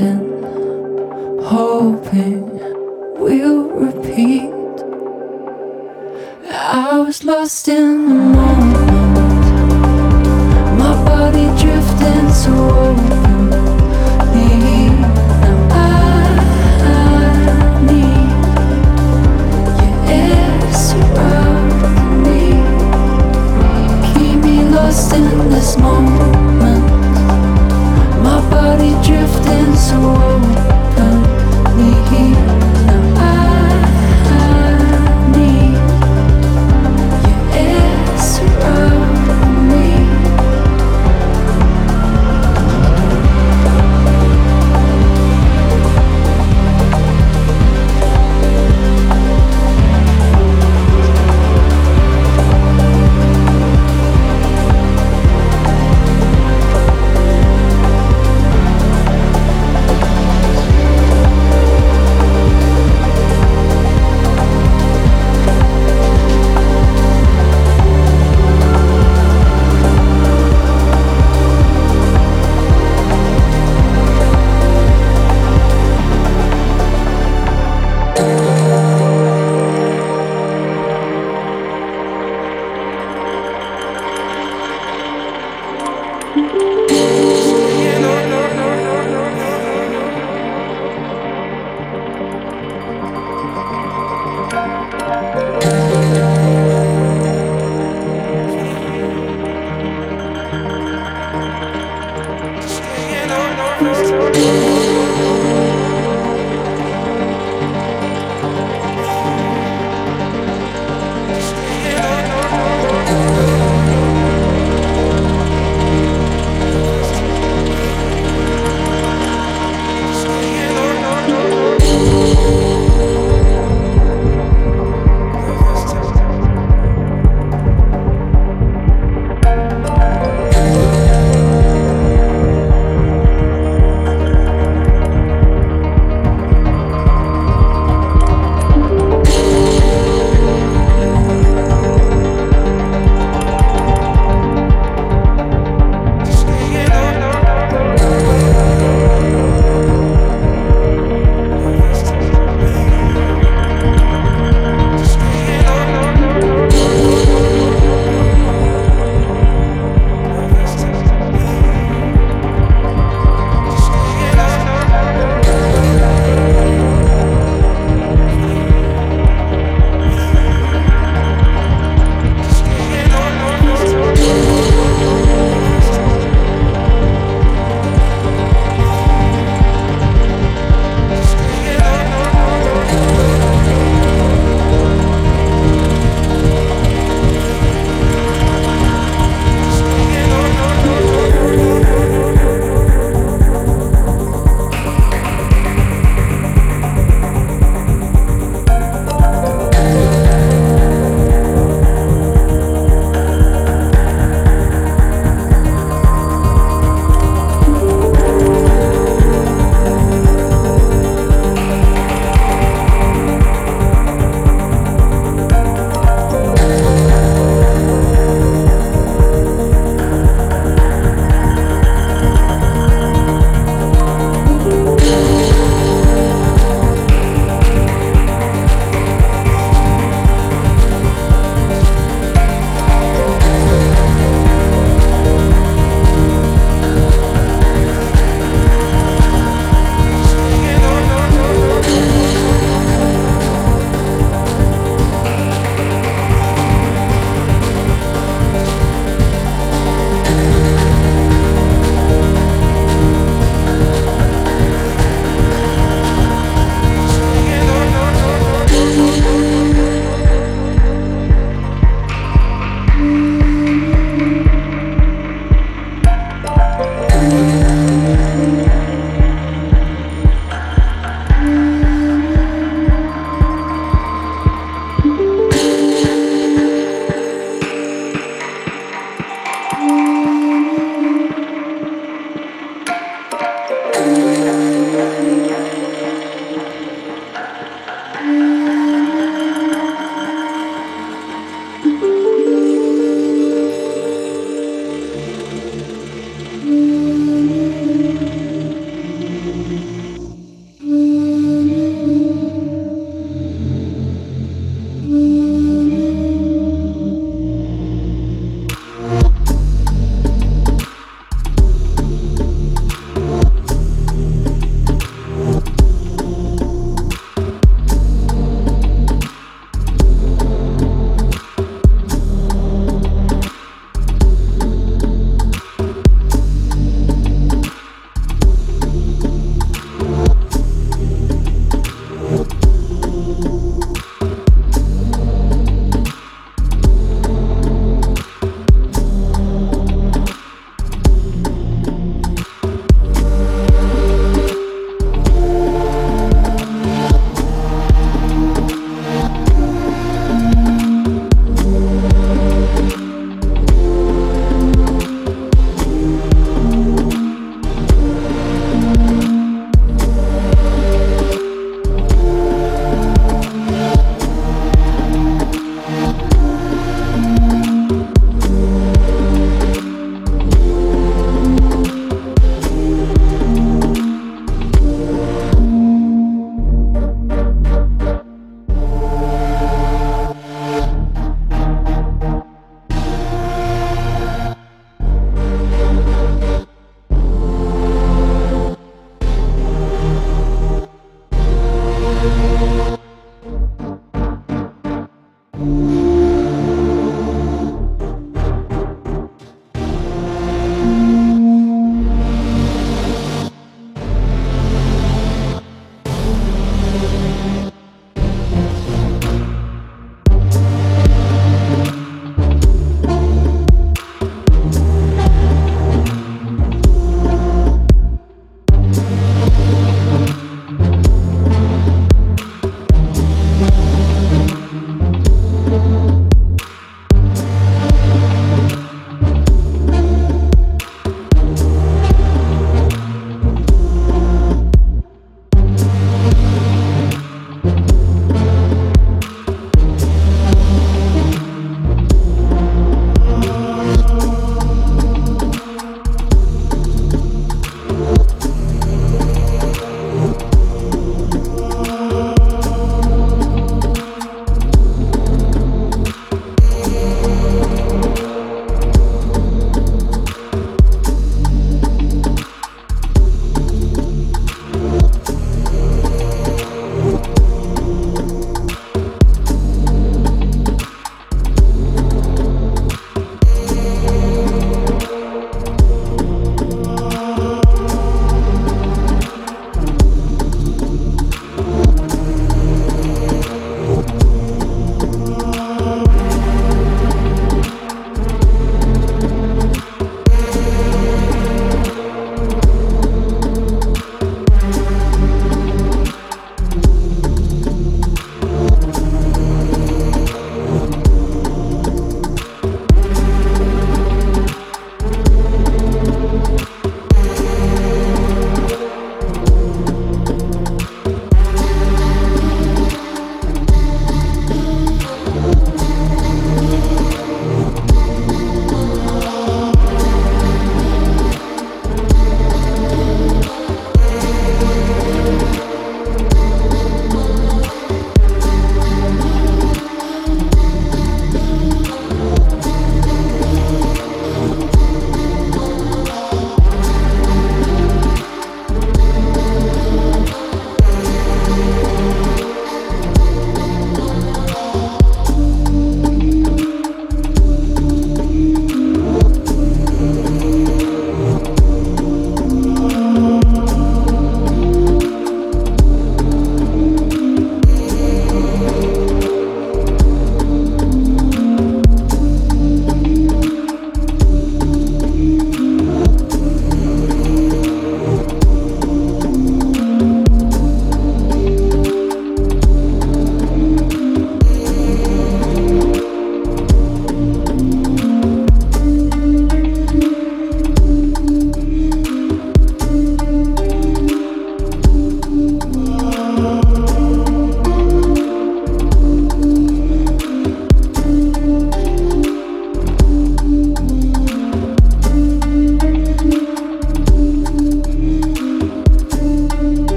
and hoping we'll repeat. I was lost in the moment, my body drifting so me lost in this moment body drifting so I won't come